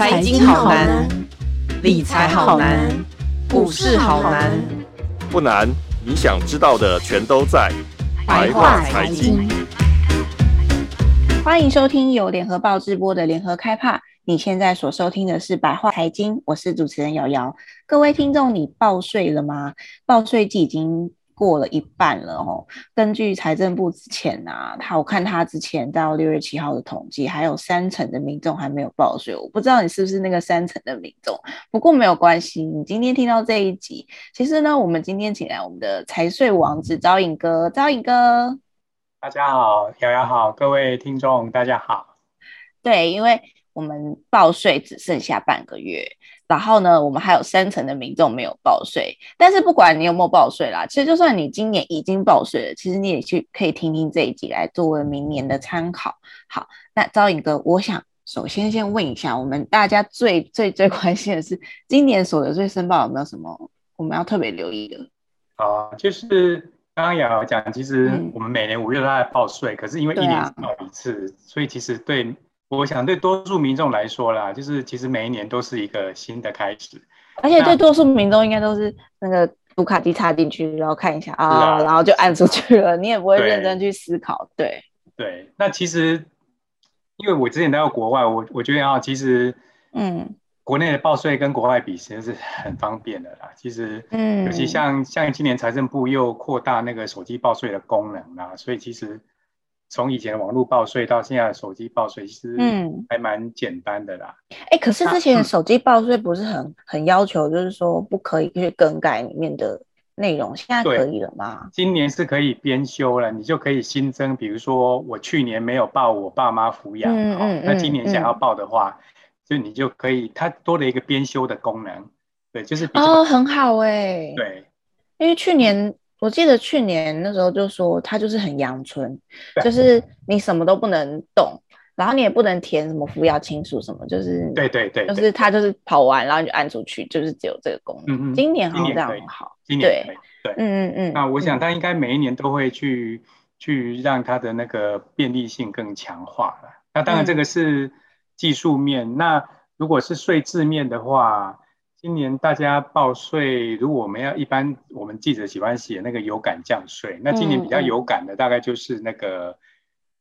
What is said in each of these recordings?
财经好难，理财好难，股市好难。不难，你想知道的全都在白话财经。欢迎收听由联合报直播的联合开帕。你现在所收听的是白话财经，我是主持人瑶瑶。各位听众，你报税了吗？报税季已经过了一半了哦。根据财政部之前啊，他我看他之前到六月七号的统计，还有三成的民众还没有报税。我不知道你是不是那个三成的民众，不过没有关系。你今天听到这一集，其实呢，我们今天请来我们的财税王子招颖哥，招颖哥，大家好，瑶瑶好，各位听众大家好。对，因为我们报税只剩下半个月。然后呢，我们还有三成的民众没有报税，但是不管你有没有报税啦，其实就算你今年已经报税了，其实你也去可以听听这一集来作为明年的参考。好，那招颖哥，我想首先先问一下，我们大家最最最关心的是，今年所得税申报有没有什么我们要特别留意的？啊，就是刚刚也有讲，其实我们每年五月都在报税，嗯、可是因为一年报一次，啊、所以其实对。我想对多数民众来说啦，就是其实每一年都是一个新的开始，而且对多数民众应该都是那个读卡机插进去，然后看一下啊，啊然后就按出去了，你也不会认真去思考。对对，那其实因为我之前待过国外，我我觉得啊，其实嗯，国内的报税跟国外比，其实是很方便的啦。其实嗯，尤其像像今年财政部又扩大那个手机报税的功能啦，所以其实。从以前的网络报税到现在的手机报税，其实嗯还蛮简单的啦。哎、可是之前手机报税不是很、嗯、很要求，就是说不可以去更改里面的内容，现在可以了吗？今年是可以编修了，你就可以新增，比如说我去年没有报我爸妈抚养，嗯嗯、那今年想要报的话，嗯、就你就可以，它多了一个编修的功能。对，就是哦，很好哎、欸。对，因为去年。我记得去年那时候就说他就是很阳春，就是你什么都不能动，然后你也不能填什么扶摇亲属什么，就是对对对，就是他就是跑完然后你就按出去，就是只有这个功能。嗯嗯，今年好像这样很好，今年对对，嗯嗯嗯。那我想他应该每一年都会去去让他的那个便利性更强化了。那当然这个是技术面，那如果是税制面的话。今年大家报税，如果我们要一般，我们记者喜欢写那个有感降税，那今年比较有感的大概就是那个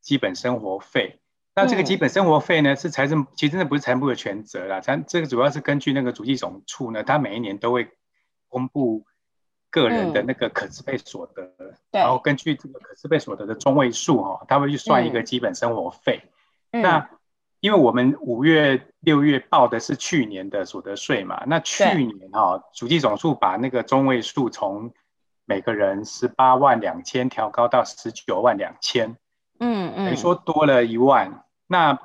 基本生活费。嗯、那这个基本生活费呢，是财政，其实真的不是财政部的全责啦，咱这个主要是根据那个主计总处呢，它每一年都会公布个人的那个可支配所得，嗯、然后根据这个可支配所得的中位数哈，它会去算一个基本生活费。嗯、那因为我们五月、六月报的是去年的所得税嘛，那去年哈、哦，主计总数把那个中位数从每个人十八万两千调高到十九万两千，嗯嗯，等于说多了一万。那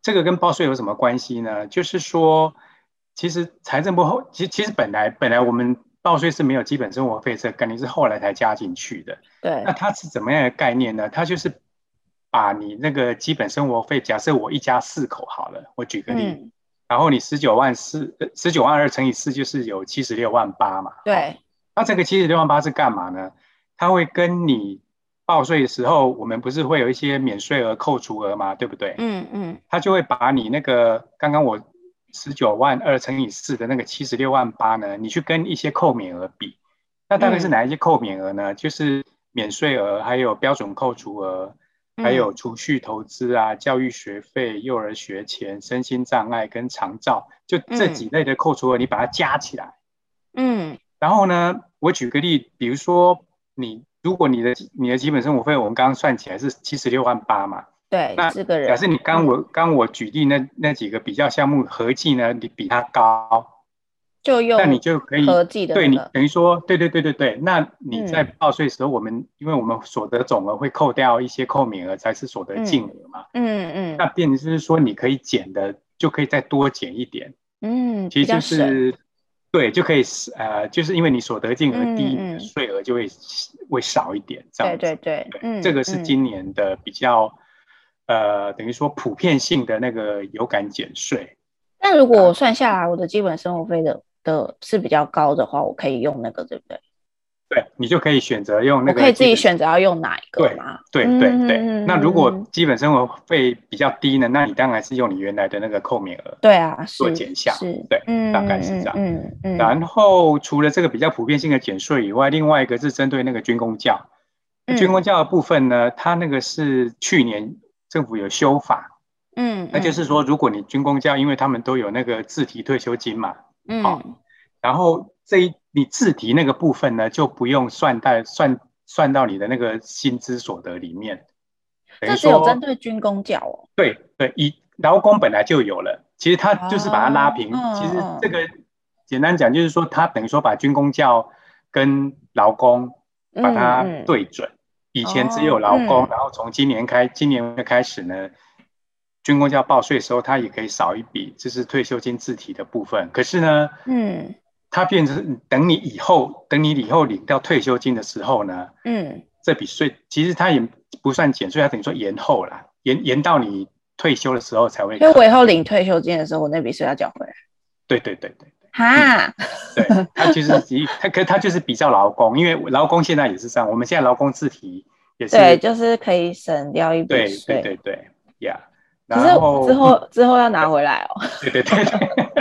这个跟报税有什么关系呢？就是说，其实财政部后，其实其实本来本来我们报税是没有基本生活费这个概念，是后来才加进去的。对，那它是怎么样的概念呢？它就是。把你那个基本生活费，假设我一家四口好了，我举个例，嗯、然后你十九万四，十九万二乘以四就是有七十六万八嘛。对。那这个七十六万八是干嘛呢？它会跟你报税的时候，我们不是会有一些免税额、扣除额嘛，对不对？嗯嗯。它就会把你那个刚刚我十九万二乘以四的那个七十六万八呢，你去跟一些扣免额比，那大概是哪一些扣免额呢？嗯、就是免税额，还有标准扣除额。还有储蓄投资啊，教育学费、幼儿学前、身心障碍跟长照，就这几类的扣除额，你把它加起来。嗯。然后呢，我举个例，比如说你，如果你的你的基本生活费，我们刚刚算起来是七十六万八嘛。对。那这个人，假设你刚我刚我举例那那几个比较项目合计呢，你比他高。就用，那你就可以合计的，对你等于说，对对对对对。那你在报税的时候，我们、嗯、因为我们所得总额会扣掉一些扣免额，才是所得净额嘛。嗯嗯。嗯，那变成就是说，你可以减的就可以再多减一点。嗯，其实就是对，就可以呃，就是因为你所得净额低，税额就会会少一点。这样子。对对对。这个是今年的比较呃，等于说普遍性的那个有感减税。那如果我算下来，我的基本生活费的。的是比较高的话，我可以用那个，对不对？对，你就可以选择用那个，可以自己选择要用哪一个吗？对对对对。那如果基本生活费比较低呢？那你当然是用你原来的那个扣免额。对啊，做减项。是，对，大概是这样。嗯嗯。然后除了这个比较普遍性的减税以外，另外一个是针对那个军工教。军工教的部分呢，它那个是去年政府有修法。嗯。那就是说，如果你军工教，因为他们都有那个自提退休金嘛。嗯。然后这一你自提那个部分呢，就不用算在算算到你的那个薪资所得里面。这是有针对军工教哦。对对，以劳工本来就有了，其实他就是把它拉平。哦、其实这个简单讲就是说，他等于说把军工教跟劳工把它对准。嗯、以前只有劳工，然后从今年开今年开始呢，军工教报税的时候，他也可以少一笔，就是退休金自提的部分。可是呢，嗯。它变成等你以后，等你以后领到退休金的时候呢，嗯，这笔税其实它也不算减税，它等于说延后了，延延到你退休的时候才会。因为我以后领退休金的时候，我那笔税要缴回来。对对对对哈，对，它就是它可它就是比较劳工，因为劳工现在也是这样，我们现在劳工自提也是。对，就是可以省掉一笔税。对对对对，呀。然后之后之后要拿回来哦。对对对对。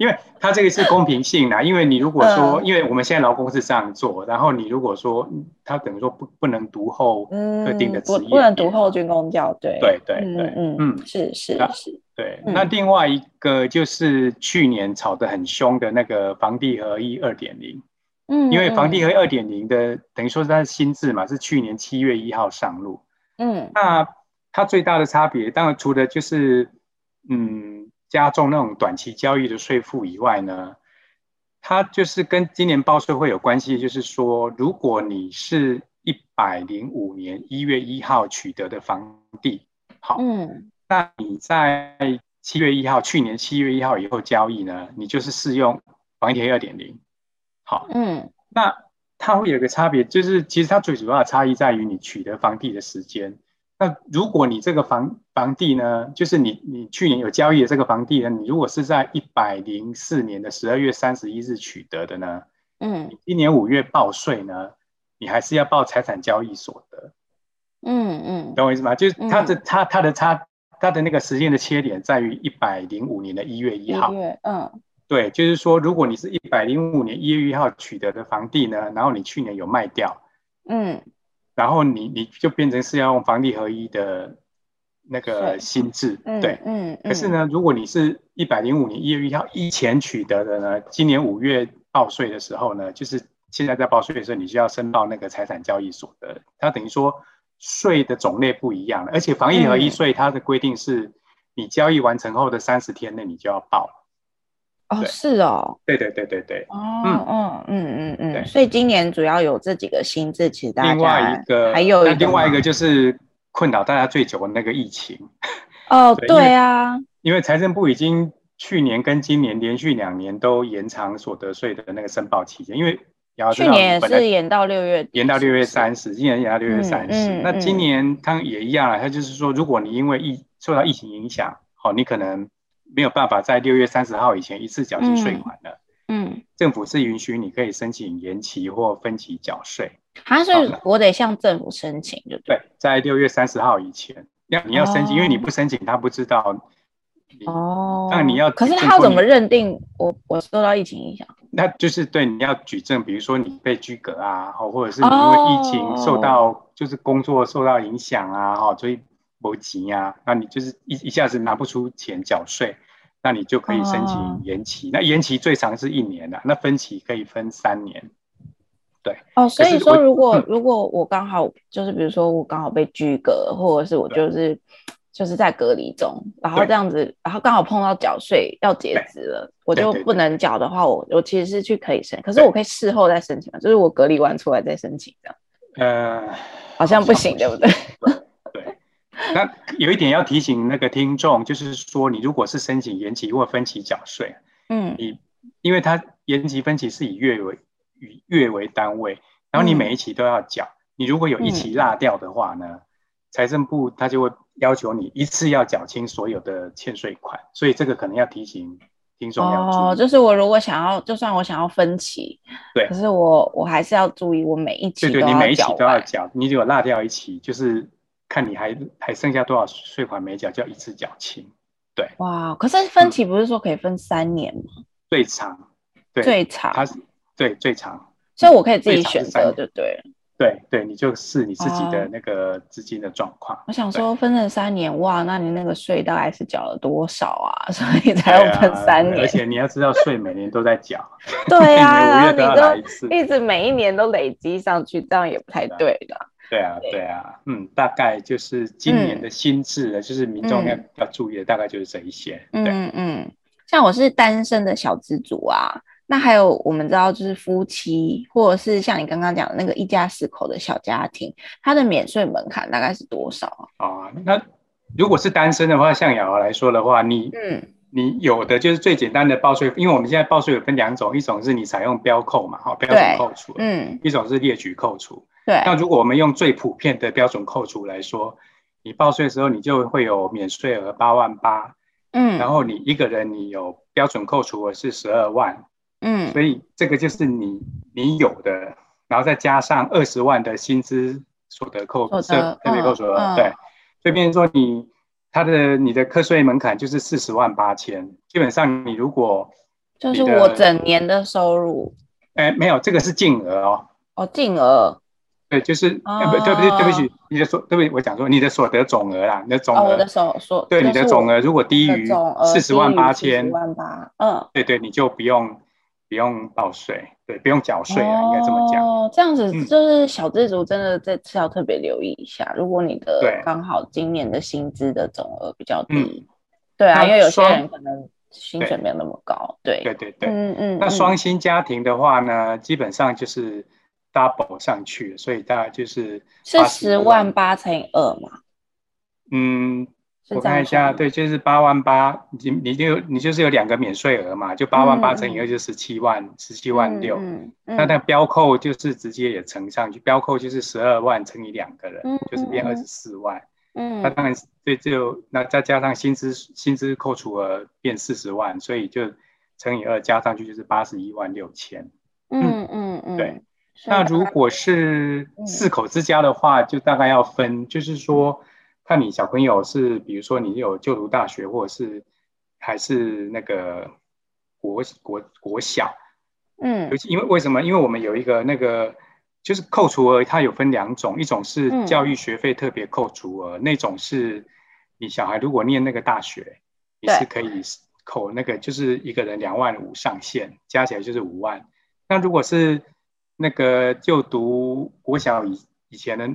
因为它这个是公平性的，因为你如果说，因为我们现在劳工是这样做，然后你如果说他等于说不不能读后特定的职业，不能读后军工教，对对对对，嗯嗯，是是是，对。那另外一个就是去年炒得很凶的那个房地合一二点零，嗯，因为房地合一二点零的等于说是它的新制嘛，是去年七月一号上路，嗯，那它最大的差别，当然除了就是嗯。加重那种短期交易的税负以外呢，它就是跟今年报税会有关系。就是说，如果你是一百零五年一月一号取得的房地，好，嗯，那你在七月一号，去年七月一号以后交易呢，你就是适用房地二点零，好，嗯，那它会有个差别，就是其实它最主要的差异在于你取得房地的时间。那如果你这个房房地呢，就是你你去年有交易的这个房地呢，你如果是在一百零四年的十二月三十一日取得的呢，嗯，今年五月报税呢，你还是要报财产交易所得，嗯嗯，懂我意思吗？就是它的它它的差它的那个时间的切点在于一百零五年的一月一号，嗯，对，就是说如果你是一百零五年一月一号取得的房地呢，然后你去年有卖掉，嗯。然后你你就变成是要用房地合一的那个新制，对，嗯，可是呢，如果你是一百零五年一月一号以前取得的呢，今年五月报税的时候呢，就是现在在报税的时候，你就要申报那个财产交易所的，它等于说税的种类不一样了，而且房地合一税它的规定是，你交易完成后的三十天内你就要报。哦，是哦，对对对对对，哦，嗯。嗯嗯嗯嗯，所以今年主要有这几个新字，其实大家另外一个还有另外一个就是困扰大家最久的那个疫情。哦，对啊，因为财政部已经去年跟今年连续两年都延长所得税的那个申报期间，因为去年是延到六月，延到六月三十，今年延到六月三十。那今年它也一样了，它就是说，如果你因为疫受到疫情影响，好，你可能。没有办法在六月三十号以前一次缴清税款的，嗯，政府是允许你可以申请延期或分期缴税。还是我得向政府申请就对，对，在六月三十号以前要你要申请，因为你不申请他不知道。哦，那你要，可是他怎么认定我我受到疫情影响？那就是对你要举证，比如说你被拘格啊，或者是你因为疫情受到就是工作受到影响啊，哈，所以。不急呀，那你就是一一下子拿不出钱缴税，那你就可以申请延期。哦、那延期最长是一年的，那分期可以分三年。对。哦，所以说如果如果我刚好就是比如说我刚好被拘格，或者是我就是就是在隔离中，然后这样子，然后刚好碰到缴税要截止了，我就不能缴的话，我我其实是去可以申，可是我可以事后再申请嘛，就是我隔离完出来再申请这样。呃，好像不行，对不对？那有一点要提醒那个听众，就是说，你如果是申请延期或分期缴税，嗯，你因为它延期分期是以月为以月为单位，然后你每一期都要缴，嗯、你如果有一期落掉的话呢，财、嗯、政部他就会要求你一次要缴清所有的欠税款，所以这个可能要提醒听众要注意。哦，就是我如果想要，就算我想要分期，对，可是我我还是要注意，我每一期对对，你每一期都要缴，你如果落掉一期，就是看你还还剩下多少税款没缴，就要一次缴清。对，哇，可是分期不是说可以分三年吗？嗯、最长，对，最长，它是对最长，所以我可以自己选择，就对了。对对，你就是你自己的那个资金的状况。我想说分成三年，哇，那你那个税大概是缴了多少啊？所以才要分三年。而且你要知道，税每年都在缴。对啊，然后你都一直每一年都累积上去，这样也不太对的。对啊，对啊，嗯，大概就是今年的新制的，就是民众要要注意的，大概就是这一些。嗯嗯，像我是单身的小资族啊。那还有我们知道，就是夫妻，或者是像你刚刚讲的那个一家四口的小家庭，它的免税门槛大概是多少啊？啊，那如果是单身的话，像瑶瑶来说的话，你嗯，你有的就是最简单的报税，因为我们现在报税有分两种，一种是你采用标扣嘛，哈，标准扣除，嗯，一种是列举扣除，对。那如果我们用最普遍的标准扣除来说，你报税的时候你就会有免税额八万八，嗯，然后你一个人你有标准扣除额是十二万。嗯，所以这个就是你你有的，然后再加上二十万的薪资所得扣特别扣除额，嗯、对，所以变成说你他的你的课税门槛就是四十万八千，基本上你如果就是我整年的收入，哎，没有，这个是净额哦，哦，净额，对，就是、哦、不对不对对不起，你的所对不起，我讲说你的所得总额啦，你的总额，哦、我的所所对你的总额如果低于四十万八千，万八，嗯，对对，你就不用。不用报税，对，不用缴税啊，应该这么讲。哦，这样子就是小资族真的这次要特别留意一下。嗯、如果你的刚好今年的薪资的总额比较低，嗯、对啊，因为有些人可能薪水没有那么高，对，对对对，嗯嗯。那双薪家庭的话呢，基本上就是 double 上去，所以大概就是是十万八乘以二嘛？嗯。我看一下，对，就是八万八，你你就你就是有两个免税额嘛，就八万八乘以二就十七万，十七万六。那那标扣就是直接也乘上去，标扣就是十二万乘以两个人，就是变二十四万。嗯，那当然对，就那再加上薪资薪资扣除额变四十万，所以就乘以二加上去就是八十一万六千。嗯嗯嗯，对。那如果是四口之家的话，就大概要分，就是说。看你小朋友是，比如说你有就读大学，或者是还是那个国国国小，嗯，尤其因为为什么？因为我们有一个那个就是扣除额，它有分两种，一种是教育学费特别扣除额，嗯、那种是你小孩如果念那个大学，你是可以扣那个，就是一个人两万五上限，加起来就是五万。那如果是那个就读国小以以前的。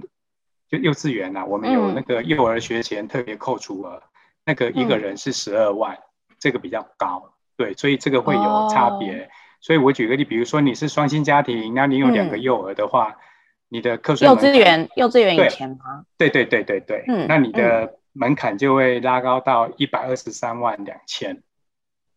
就幼稚园呐、啊，我们有那个幼儿学前特别扣除额，嗯、那个一个人是十二万，嗯、这个比较高，对，所以这个会有差别。哦、所以我举个例，比如说你是双薪家庭，那你有两个幼儿的话，嗯、你的课税幼稚园幼稚园以前吗？对对对对对，嗯，那你的门槛就会拉高到一百二十三万两千。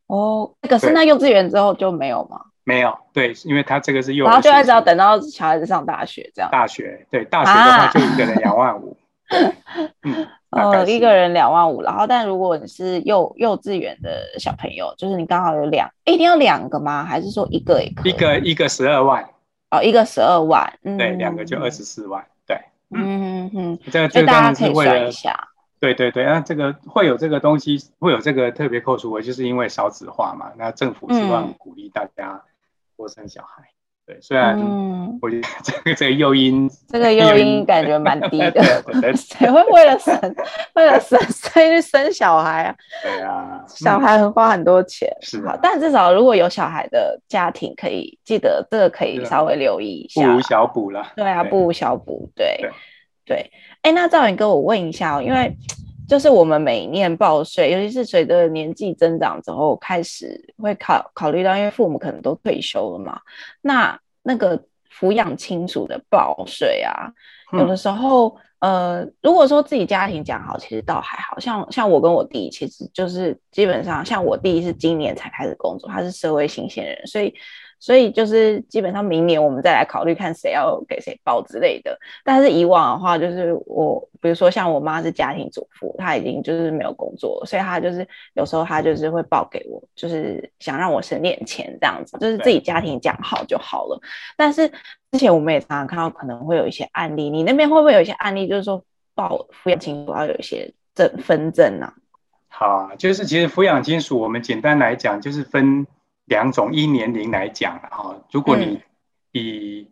哦，可是那幼稚园之后就没有吗？没有，对，因为他这个是幼儿，然后就一直要等到小孩子上大学这样。大学，对，大学的话就一个人两万五。嗯，呃，一个人两万五，然后但如果你是幼幼稚园的小朋友，就是你刚好有两，一定要两个吗？还是说一个也可以？一个一个十二万。哦，一个十二万，对，两个就二十四万，对。嗯嗯嗯，这个就大家可以算一下。对对对，那这个会有这个东西，会有这个特别扣除额，就是因为少子化嘛。那政府希望鼓励大家。多生小孩，对，虽然我觉得 这个这个诱因，这个诱因感觉蛮低的，谁会为了生为了生所以去生小孩啊？对啊，小孩很花很多钱，是好，但至少如果有小孩的家庭，可以记得这个可以稍微留意一下，不无小补了。对啊，不无小补，对。对。哎，那赵远哥，我问一下哦，因为。就是我们每年报税，尤其是随着年纪增长之后，开始会考考虑到，因为父母可能都退休了嘛，那那个抚养亲属的报税啊，有的时候，嗯、呃，如果说自己家庭讲好，其实倒还好，像像我跟我弟，其实就是基本上，像我弟是今年才开始工作，他是社会新鲜人，所以所以就是基本上明年我们再来考虑看谁要给谁报之类的。但是以往的话，就是我比如说像我妈是家庭主妇，她已经就是没有工作，所以她就是有时候她就是会报给我，就是想让我省点钱这样子，就是自己家庭讲好就好了。但是之前我们也常常看到可能会有一些案例，你那边会不会有一些案例，就是说报抚养金主要有一些证分证呢、啊？好啊，就是其实抚养金属，我们简单来讲就是分两种，依年龄来讲哈。如果你以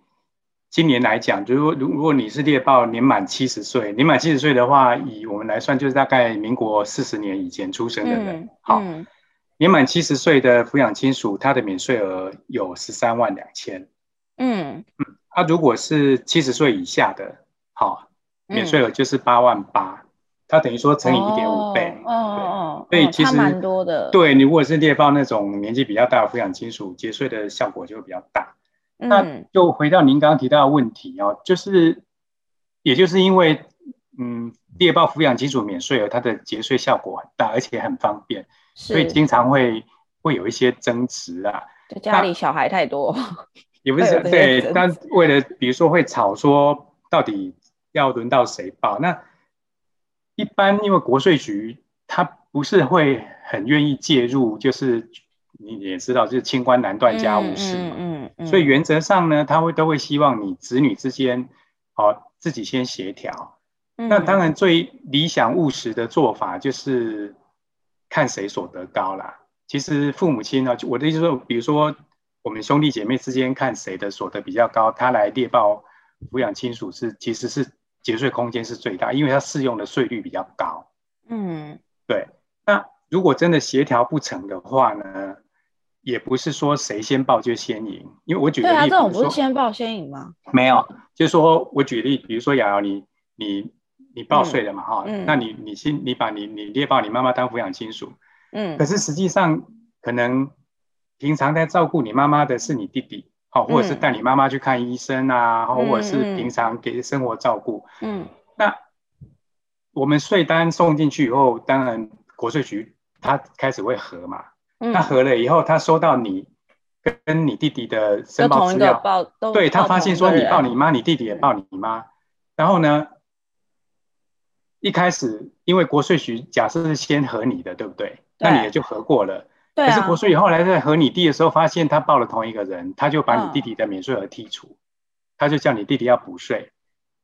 今年来讲，就是说如如果你是猎豹年满七十岁，年满七十岁的话，以我们来算，就是大概民国四十年以前出生的人。嗯、好，嗯、年满七十岁的抚养亲属，他的免税额有十三万两千。嗯嗯，他如果是七十岁以下的，好，免税额就是八万八。他等于说乘以一点五倍，所以其实蛮多的。对，你如果是猎豹那种年纪比较大的抚养亲属，节税的效果就会比较大。嗯、那就回到您刚刚提到的问题哦，就是，也就是因为，嗯，猎豹抚养亲属免税额，它的节税效果很大，而且很方便，所以经常会会有一些争执啊。就家里小孩太多，也不是对，但为了比如说会吵说到底要轮到谁报那。一般因为国税局他不是会很愿意介入，就是你也知道，就是清官难断家务事嘛，嗯嗯嗯嗯、所以原则上呢，他会都会希望你子女之间，好、哦、自己先协调。嗯、那当然最理想务实的做法就是看谁所得高啦。其实父母亲呢，我的意思说，比如说我们兄弟姐妹之间看谁的所得比较高，他来列报抚养亲属是其实是。节税空间是最大，因为他适用的税率比较高。嗯，对。那如果真的协调不成的话呢，也不是说谁先报就先赢。因为我举个例子，对啊，这种不是先报先赢吗？没有，就是说我举例，比如说瑶瑶，你你你报税了嘛，哈、嗯，那你你先你把你你列报你妈妈当抚养亲属，嗯，可是实际上可能平常在照顾你妈妈的是你弟弟。或者是带你妈妈去看医生啊，嗯、或者是平常给生活照顾。嗯，那我们税单送进去以后，当然国税局他开始会核嘛。嗯，他核了以后，他收到你跟你弟弟的申报资料，对，他发现说你报你妈，你弟弟也报你妈。然后呢，一开始因为国税局假设是先核你的，对不对？对，那你也就核过了。可是国税局后来在核你弟的时候，发现他报了同一个人，他就把你弟弟的免税额剔除，嗯、他就叫你弟弟要补税，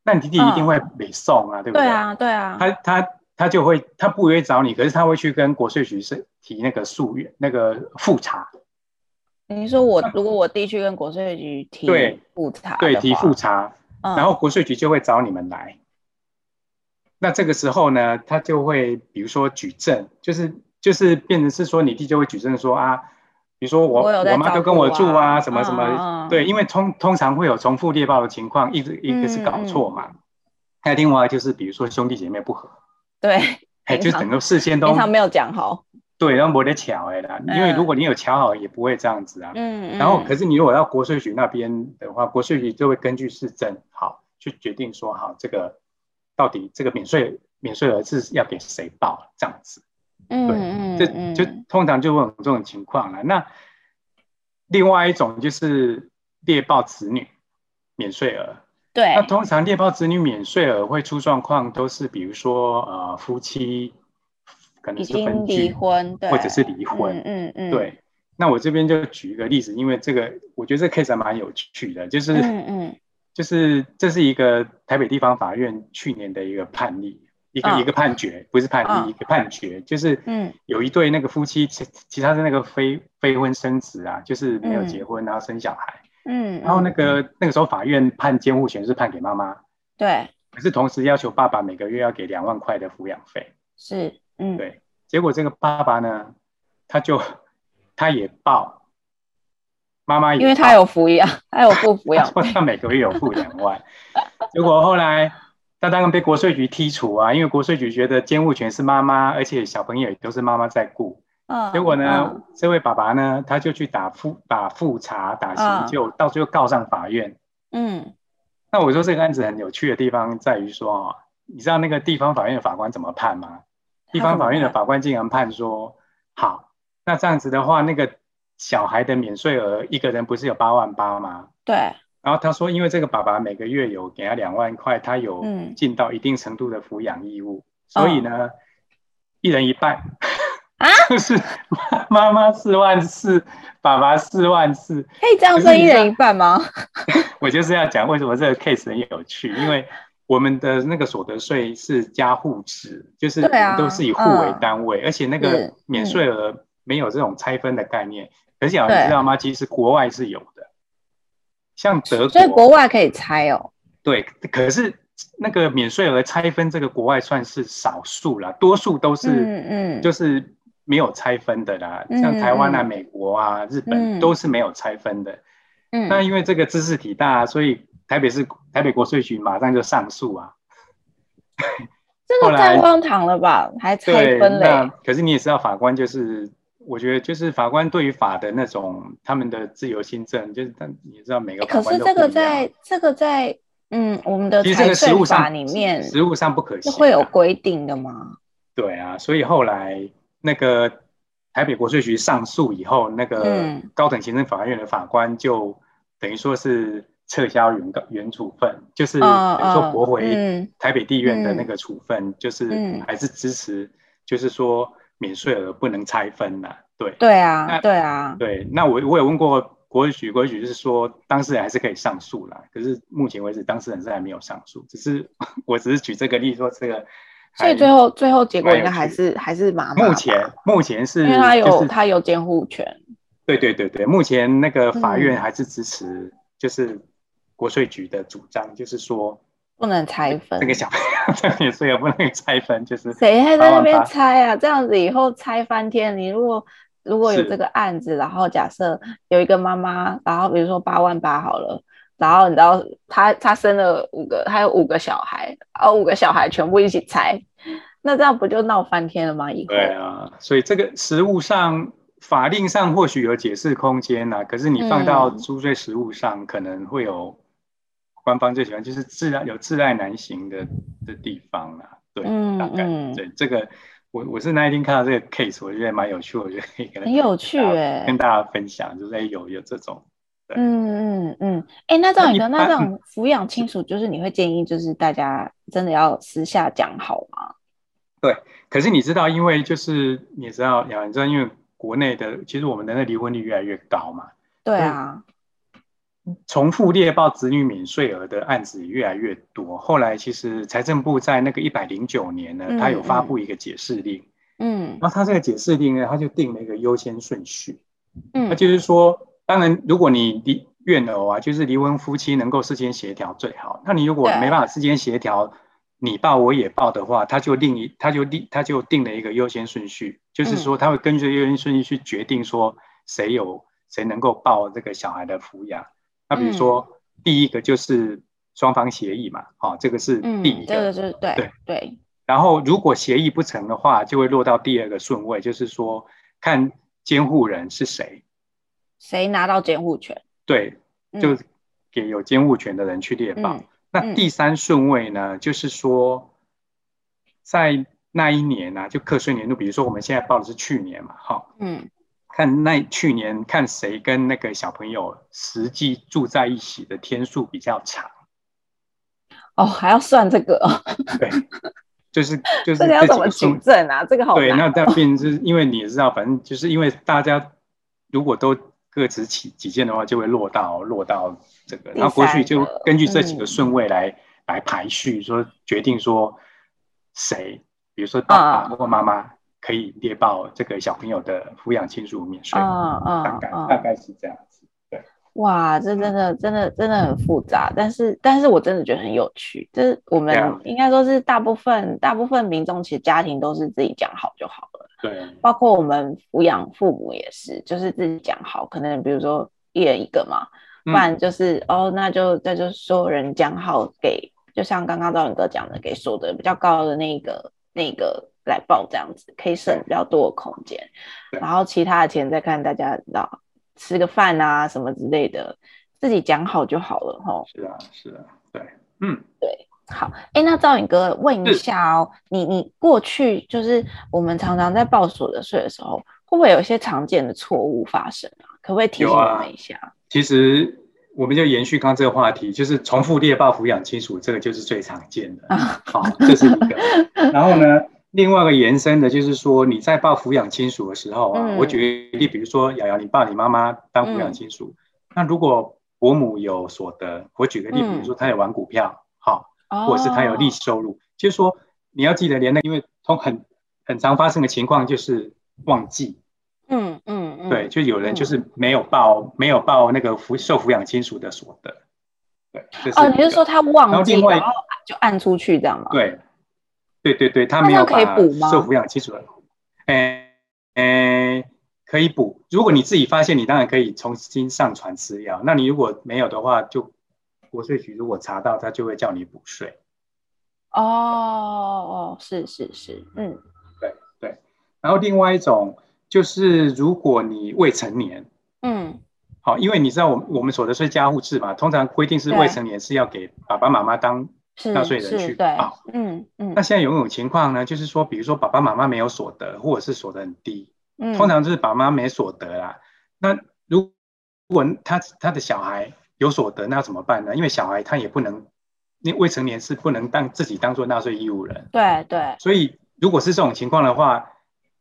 那你弟弟一定会没送啊，嗯、对不对？对啊，对啊。他他他就会他不约找你，可是他会去跟国税局是提那个诉愿，那个复查。你说我如果我弟去跟国税局提复查，对，提复查，嗯、然后国税局就会找你们来。那这个时候呢，他就会比如说举证，就是。就是变成是说，你弟就会举证说啊，比如说我我，我妈都跟我住啊，什么什么，嗯、对，因为通通常会有重复猎报的情况，一直一个是搞错嘛，还有另外就是比如说兄弟姐妹不和，对，哎，就整个事先都没有讲好，对，然后没得巧哎啦，因为如果你有巧好，也不会这样子啊，嗯，然后可是你如果到国税局那边的话，国税局就会根据市政好去决定说好这个到底这个免税免税额是要给谁报这样子。嗯，对，就就通常就会有这种情况了。那另外一种就是猎报子女免税额。对，那通常猎豹子女免税额会出状况，都是比如说呃夫妻可能是分居离婚，或者是离婚。嗯嗯，嗯对。那我这边就举一个例子，因为这个我觉得这 case 还蛮有趣的，就是嗯嗯，就是这是一个台北地方法院去年的一个判例。一个一个判决，不是判例，一个判决，就是，嗯，有一对那个夫妻，其其他是那个非非婚生子啊，就是没有结婚，然后生小孩，嗯，然后那个那个时候法院判监护权是判给妈妈，对，可是同时要求爸爸每个月要给两万块的抚养费，是，嗯，对，结果这个爸爸呢，他就他也报，妈妈也，因为他有抚养，他有付抚养，他每个月有付两万，结果后来。他当然被国税局剔除啊，因为国税局觉得监护权是妈妈，而且小朋友也都是妈妈在顾。嗯，结果呢，嗯、这位爸爸呢，他就去打复打复查打刑就，嗯、到最后告上法院。嗯，那我说这个案子很有趣的地方在于说，你知道那个地方法院的法官怎么判吗？地方法院的法官竟然判说，好，那这样子的话，那个小孩的免税额一个人不是有八万八吗？对。然后他说，因为这个爸爸每个月有给他两万块，他有尽到一定程度的抚养义务，嗯、所以呢，哦、一人一半，啊，就是妈妈四万四，爸爸四万四，可以这样分一人一半吗？我就是要讲为什么这个 case 很有趣，因为我们的那个所得税是加户制，就是都是以户为单位，啊嗯、而且那个免税额没有这种拆分的概念。可是你知道吗？其实国外是有的。像德国，所以国外可以拆哦。对，可是那个免税额拆分，这个国外算是少数啦，多数都是，嗯嗯，就是没有拆分的啦。嗯、像台湾啊、美国啊、日本都是没有拆分的。嗯，那因为这个知识体大，所以台北市台北国税局马上就上诉啊。这个太荒唐了吧？还拆分嘞？可是你也知道，法官就是。我觉得就是法官对于法的那种他们的自由心证，就是但你知道每个法官。可是这个在这个在嗯我们的财税法里面，实务上不可行，会有规定的吗？对啊，所以后来那个台北国税局上诉以后，那个高等行政法院的法官就等于说是撤销原告原处分，就是等于说驳回台北地院的那个处分，嗯、就是还是支持，就是说。免税额不能拆分呐，对对啊，对啊，对。那我我有问过国税局，国税局是说当事人还是可以上诉啦。可是目前为止，当事人是还没有上诉，只是 我只是举这个例子说这个。所以最后最后结果应该还是还是麻麻。目前目前是，因为他有他有监护权。对对对对，目前那个法院还是支持，就是国税局的主张，就是说。不能拆分，这个小朋友这免税也不能拆分，就是谁还在那边拆啊？这样子以后拆翻天。你如果如果有这个案子，然后假设有一个妈妈，然后比如说八万八好了，然后你知道他他生了五个，他有五个小孩，然后五个小孩全部一起拆，那这样不就闹翻天了吗？以后对啊，所以这个实物上法令上或许有解释空间呐、啊，可是你放到租税实务上可能会有。官方最喜欢就是自然有自爱难行的的地方啦，对，嗯、大概对这个，我我是那一天看到这个 case，我觉得蛮有趣，我觉得可以跟很有趣哎，跟大家分享，就是有有这种，嗯嗯嗯，哎、嗯，那这样你说，那这种抚养亲属，就是你会建议，就是大家真的要私下讲好吗？对，可是你知道，因为就是你知道，你知道，因为国内的其实我们的那离婚率越来越高嘛，对啊。重复列报子女免税额的案子也越来越多。后来，其实财政部在那个一百零九年呢，他有发布一个解释令。嗯，然后他这个解释令呢，他就定了一个优先顺序。嗯，那就是说，当然，如果你离怨偶啊，就是离婚夫妻能够事先协调最好。那你如果没办法事先协调，你报我也报的话，他就另一他就定他就定了一个优先顺序，就是说他会根据优先顺序去决定说谁有谁能够报这个小孩的抚养。那比如说，嗯、第一个就是双方协议嘛，好、哦，这个是第一个，嗯、这个是对对对。然后如果协议不成的话，就会落到第二个顺位，就是说看监护人是谁，谁拿到监护权，对，就给有监护权的人去列报。嗯、那第三顺位呢，就是说在那一年呢、啊，就课税年度，比如说我们现在报的是去年嘛，好、哦，嗯。看那去年看谁跟那个小朋友实际住在一起的天数比较长，哦，还要算这个？对，就是 就是这个要怎么举证啊？这个好难。对，那这样变就是因为你知道，反正就是因为大家如果都各执己己见的话，就会落到落到这个，然后过去就根据这几个顺位来、嗯、来排序，说决定说谁，比如说爸爸或妈妈。可以列报这个小朋友的抚养亲属免税，嗯嗯，大概大概是这样子，对。哇，这真的真的真的很复杂，但是但是我真的觉得很有趣。就是我们应该说是大部分大部分民众其实家庭都是自己讲好就好了，对。包括我们抚养父母也是，就是自己讲好，可能比如说一人一个嘛，不然就是、嗯、哦，那就那就所有人讲好给，就像刚刚兆宇哥讲的，给所得比较高的那个那个。来报这样子可以省比较多的空间，然后其他的钱再看大家知道吃个饭啊什么之类的，自己讲好就好了齁。是啊，是啊，对，嗯，对，好，哎，那赵颖哥问一下哦，你你过去就是我们常常在报所得税的时候，会不会有一些常见的错误发生啊？可不可以提醒我们一下？啊、其实我们就延续刚刚这个话题，就是重复猎报抚养亲属，这个就是最常见的。好，这是一个。然后呢，另外一个延伸的就是说，你在报抚养亲属的时候啊，嗯、我举个例，比如说瑶瑶，你爸你妈妈当抚养亲属，嗯、那如果伯母有所得，我举个例，比如说他有玩股票，嗯，或者是他有利息收入，哦、就是说你要记得连那个，因为通很很常发生的情况就是忘记。嗯嗯嗯，对，就有人就是没有报，嗯、没有报那个抚受抚养亲属的所得，对，哦，你是说他忘记，然后，另外就按出去这样吗？对，对对对，他没有把受抚养亲属的，哎哎，可以补。如果你自己发现，你当然可以重新上传资料。那你如果没有的话，就国税局如果查到，他就会叫你补税。哦哦，是是是，嗯，对对。然后另外一种。就是如果你未成年，嗯，好，因为你知道我我们所得税加户制嘛，通常规定是未成年是要给爸爸妈妈当纳税人去报，嗯嗯。那现在有一种情况呢，就是说，比如说爸爸妈妈没有所得，或者是所得很低，嗯，通常就是爸妈没所得啦。那如如果他他的小孩有所得，那要怎么办呢？因为小孩他也不能，那未成年是不能当自己当做纳税义务人，对对。所以如果是这种情况的话。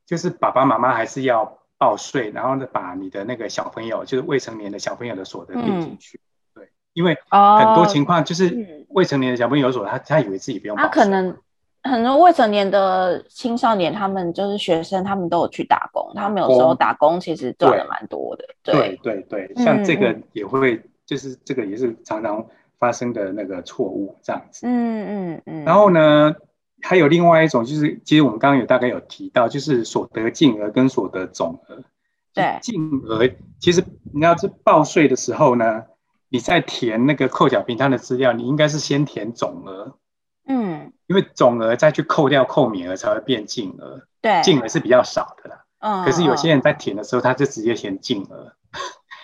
就是爸爸妈妈还是要报税，然后呢，把你的那个小朋友，就是未成年的小朋友的所得并进去。嗯、对，因为很多情况就是未成年的小朋友有所得，他他以为自己不用报税。他可能很多未成年的青少年，他们就是学生，他们都有去打工，他们有时候打工其实赚的蛮多的。对对对，对，像这个也会，嗯、就是这个也是常常发生的那个错误这样子。嗯嗯嗯。然后呢？还有另外一种，就是其实我们刚刚有大概有提到，就是所得净额跟所得总额。对，净额其实你要是报税的时候呢，你在填那个扣缴凭单的资料，你应该是先填总额。嗯，因为总额再去扣掉扣免额才会变净额。对，净额是比较少的啦。嗯，可是有些人在填的时候，他就直接填净额，嗯、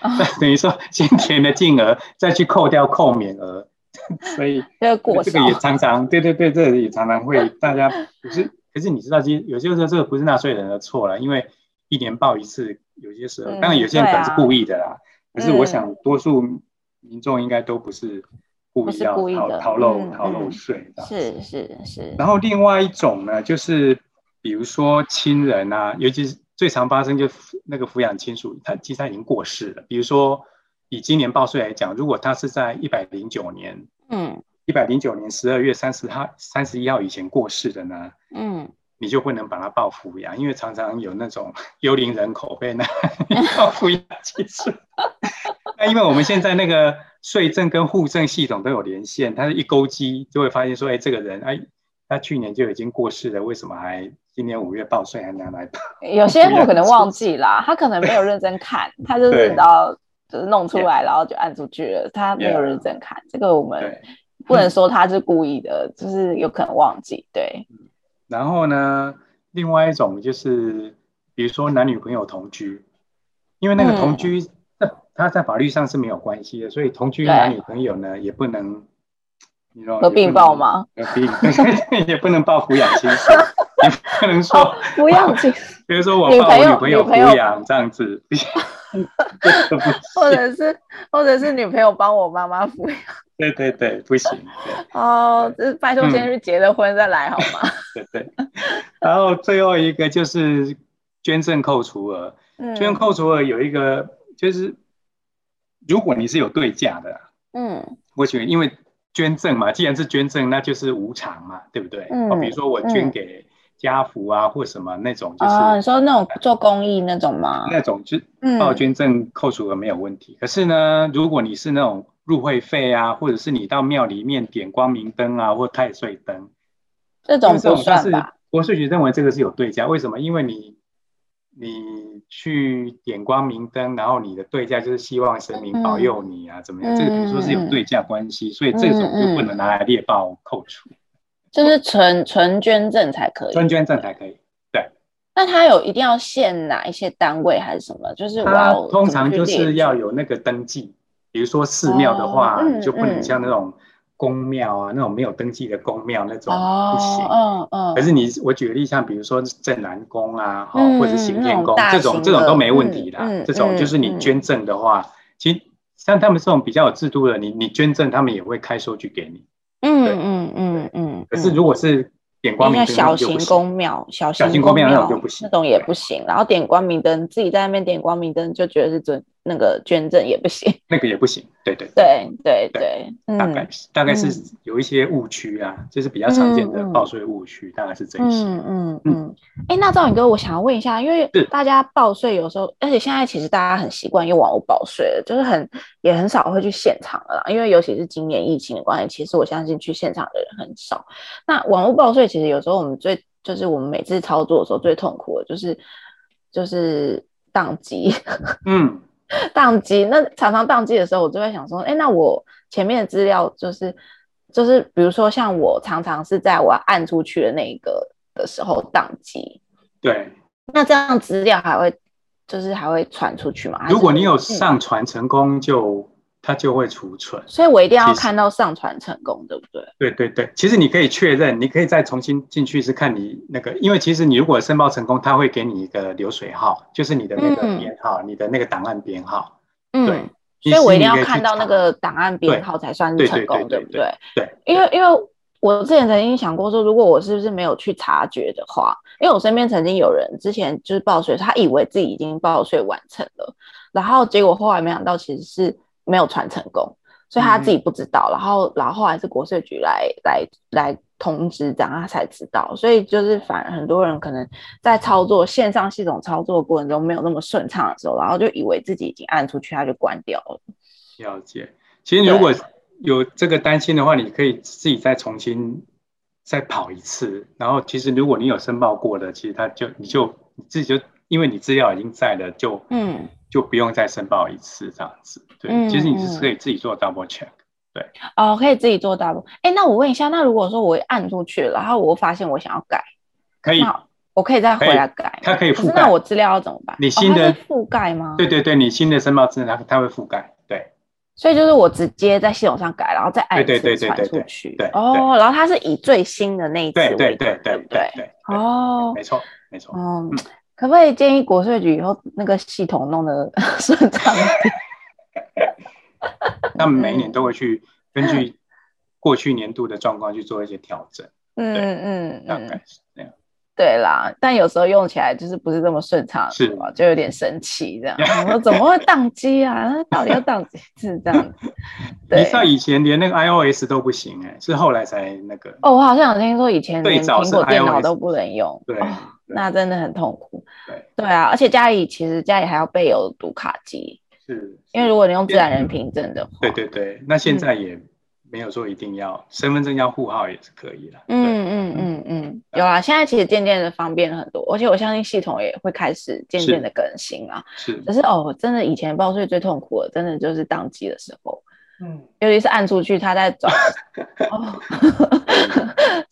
等于说先填了净额，再去扣掉扣免额。所以这个这个也常常，对对对，这个也常常会大家 可是可是你知道，其实有些时候这个不是纳税人的错了，因为一年报一次，有些时候当然有些人可能是故意的啦，可是我想多数民众应该都不是故意要逃逃漏逃漏税的。是是是。然后另外一种呢，就是比如说亲人啊，尤其是最常发生就那个抚养亲属，他其实他已经过世了，比如说。以今年报税来讲，如果他是在一百零九年，嗯，一百零九年十二月三十号、三十一号以前过世的呢，嗯，你就不能把他报抚养，因为常常有那种 幽灵人口被那报抚养亲属。那因为我们现在那个税政跟户政系统都有连线，他是一勾机就会发现说，哎，这个人哎，他去年就已经过世了，为什么还今年五月报税还拿来报？有些人可能忘记啦，他可能没有认真看，他就 是到。就是弄出来，然后就按出去了。他没有认真看.这个我们不能说他是故意的，就是有可能忘记。对。然后呢，另外一种就是，比如说男女朋友同居，因为那个同居，那、嗯、他在法律上是没有关系的，所以同居男女朋友呢也不能，合并报吗？合并 也不能报抚养亲属，也不能说抚养亲。比如说我报我女朋友抚养这样子。或者是，或者是女朋友帮我妈妈抚养。对对对，不行。哦，这拜托先去结了婚再来好吗？对对。然后最后一个就是捐赠扣除额。嗯、捐赠扣除额有一个，就是如果你是有对价的，嗯，我觉得因为捐赠嘛，既然是捐赠，那就是无偿嘛，对不对？嗯。比如说我捐给。家福啊，或什么那种，就是、哦、你说那种做公益那种吗？那种就报捐赠扣除额没有问题。嗯、可是呢，如果你是那种入会费啊，或者是你到庙里面点光明灯啊，或太岁灯，这种不算吧？国税局认为这个是有对价，为什么？因为你你去点光明灯，然后你的对价就是希望神明保佑你啊，嗯、怎么样？这个比如说是有对价关系，嗯、所以这种就不能拿来列报扣除。就是纯纯捐赠才可以，纯捐赠才可以。对，那他有一定要限哪一些单位还是什么？就是我通常就是要有那个登记，比如说寺庙的话，就不能像那种宫庙啊，那种没有登记的宫庙那种不行。嗯、哦、嗯。可是你我举个例，像比如说镇南宫啊，嗯、或者行天宫这种，这种都没问题的。嗯、这种就是你捐赠的话，嗯、其实像他们这种比较有制度的，你你捐赠，他们也会开收据给你。嗯嗯嗯嗯。可是如果是点光明灯，小型宫庙，小型宫庙那种就不行，那种也不行。然后点光明灯，自己在那边点光明灯，就觉得是准。那个捐赠也不行，那个也不行，对对对对对，大概是大概是有一些误区啊，就是比较常见的报税误区，大概是这些。嗯嗯嗯。哎，那赵颖哥，我想要问一下，因为大家报税有时候，而且现在其实大家很习惯用网络报税了，就是很也很少会去现场了啦，因为尤其是今年疫情的关系，其实我相信去现场的人很少。那网络报税其实有时候我们最就是我们每次操作的时候最痛苦的就是就是宕机。嗯。宕机，那常常宕机的时候，我就会想说，哎，那我前面的资料就是就是，比如说像我常常是在我按出去的那个的时候宕机，对，那这样资料还会就是还会传出去吗？如果你有上传成功就。它就会储存，所以我一定要看到上传成功，对不对？对对对，其实你可以确认，你可以再重新进去是看你那个，因为其实你如果申报成功，它会给你一个流水号，就是你的那个编号，嗯、你的那个档案编号。嗯，对，所以我一定要看到那个档案编号才算是成功，对不对？对，因为因为我之前曾经想过说，如果我是不是没有去察觉的话，因为我身边曾经有人之前就是报税，他以为自己已经报税完成了，然后结果后来没想到其实是。没有传成功，所以他自己不知道，嗯、然后然后后来是国税局来来来通知，这样他才知道。所以就是反而很多人可能在操作线上系统操作的过程中没有那么顺畅的时候，然后就以为自己已经按出去，他就关掉了。了解。其实如果有这个担心的话，你可以自己再重新再跑一次。然后其实如果你有申报过的，其实他就你就你自己就因为你资料已经在了，就嗯。就不用再申报一次这样子，对，嗯、其实你是可以自己做 double check，对，哦，可以自己做 double，哎，那我问一下，那如果说我按出去，然后我发现我想要改，可以，我可以再回来改，它可以覆盖，那我资料要怎么办？你新的、哦、覆盖吗？对对对，你新的申报资料它它会覆盖，对，所以就是我直接在系统上改，然后再按一次传出去，对，哦，然后它是以最新的那一次对对对对对，哦，没错没错，嗯。可不可以建议国税局以后那个系统弄得 顺畅一点？他们每一年都会去根据过去年度的状况去做一些调整。嗯嗯嗯，大概是这样。对啦，但有时候用起来就是不是这么顺畅，是吧？就有点生气这样。我说怎么会宕机啊？那到底要宕几次这样子？你像以前连那个 iOS 都不行哎，是后来才那个。哦，我好像有听说以前连苹果电脑都不能用。对。那真的很痛苦，对对啊，而且家里其实家里还要备有读卡机，是，因为如果你用自然人凭证的话，对对对，那现在也没有说一定要身份证要户号也是可以的，嗯嗯嗯嗯，有啊，现在其实渐渐的方便了很多，而且我相信系统也会开始渐渐的更新啊，是，可是哦，真的以前报税最痛苦的，真的就是当机的时候。嗯，尤其是按出去，他在转，哦，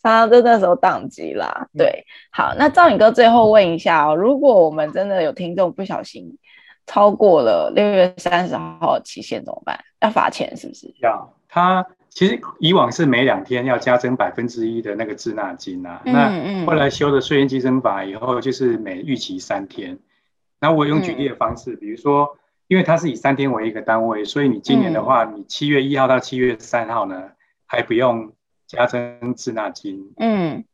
常常就那时候宕机啦。对，好，那赵颖哥最后问一下哦，如果我们真的有听众不小心超过了六月三十号期限怎么办？要罚钱是不是？要，他其实以往是每两天要加征百分之一的那个滞纳金啊。嗯嗯。那后来修的税源稽征法以后，就是每逾期三天。那我用举例的方式，嗯、比如说。因为它是以三天为一个单位，所以你今年的话，嗯、你七月一号到七月三号呢，还不用加征滞纳金。嗯，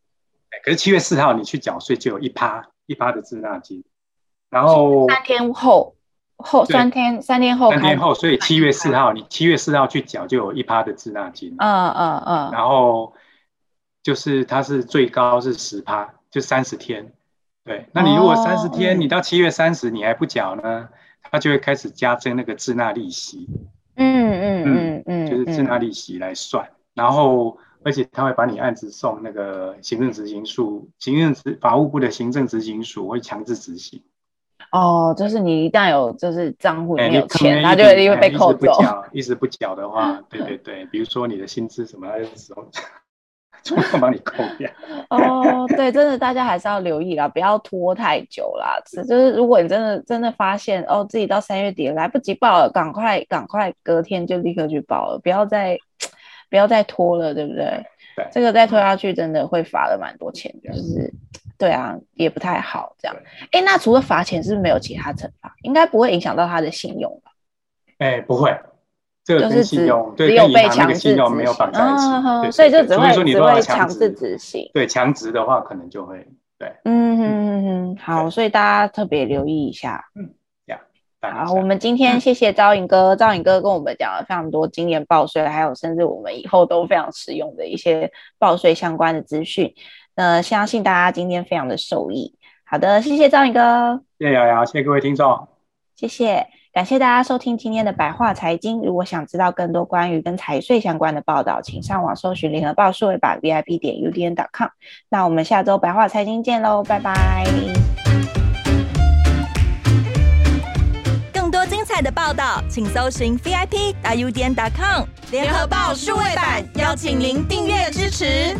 可是七月四号你去缴税就有一趴一趴的滞纳金，然后三天后后三天三天后三天后，所以七月四号你七月四号去缴就有一趴的滞纳金。嗯嗯嗯，然后就是它是最高是十趴，就三十天。对，那你如果三十天，哦、你到七月三十你还不缴呢？它就会开始加征那个滞纳利息，嗯嗯嗯嗯，就是滞纳利息来算，嗯、然后而且他会把你案子送那个行政执行署，行政执法务部的行政执行署会强制执行。哦，就是你一旦有就是账户里面有钱，他就一定会被扣走。一直不缴的话，对对对，比如说你的薪资什么的时候。主动帮你扣掉 哦，对，真的大家还是要留意啦，不要拖太久啦。是就是如果你真的真的发现哦，自己到三月底来不及报了，赶快赶快隔天就立刻去报了，不要再不要再拖了，对不对？对，这个再拖下去真的会罚了蛮多钱，就是对啊，也不太好这样。哎，那除了罚钱，是不是没有其他惩罚？应该不会影响到他的信用吧？哎，不会，这个跟信用只有被强制信用没有绑在一起，所以就只会只会强制执行。对，强制的话可能就会对。嗯嗯嗯嗯，好，所以大家特别留意一下。嗯。好，我们今天谢谢招颖哥，招颖哥跟我们讲了非常多今年报税，还有甚至我们以后都非常实用的一些报税相关的资讯。那相信大家今天非常的受益。好的，谢谢张宇哥，谢谢瑶瑶，谢谢各位听众，谢谢，感谢大家收听今天的白话财经。如果想知道更多关于跟财税相关的报道，请上网搜寻联合报数位版 VIP 点 UDN.com。那我们下周白话财经见喽，拜拜。更多精彩的报道，请搜寻 VIP.UDN.com 联合报数位版，邀请您订阅支持。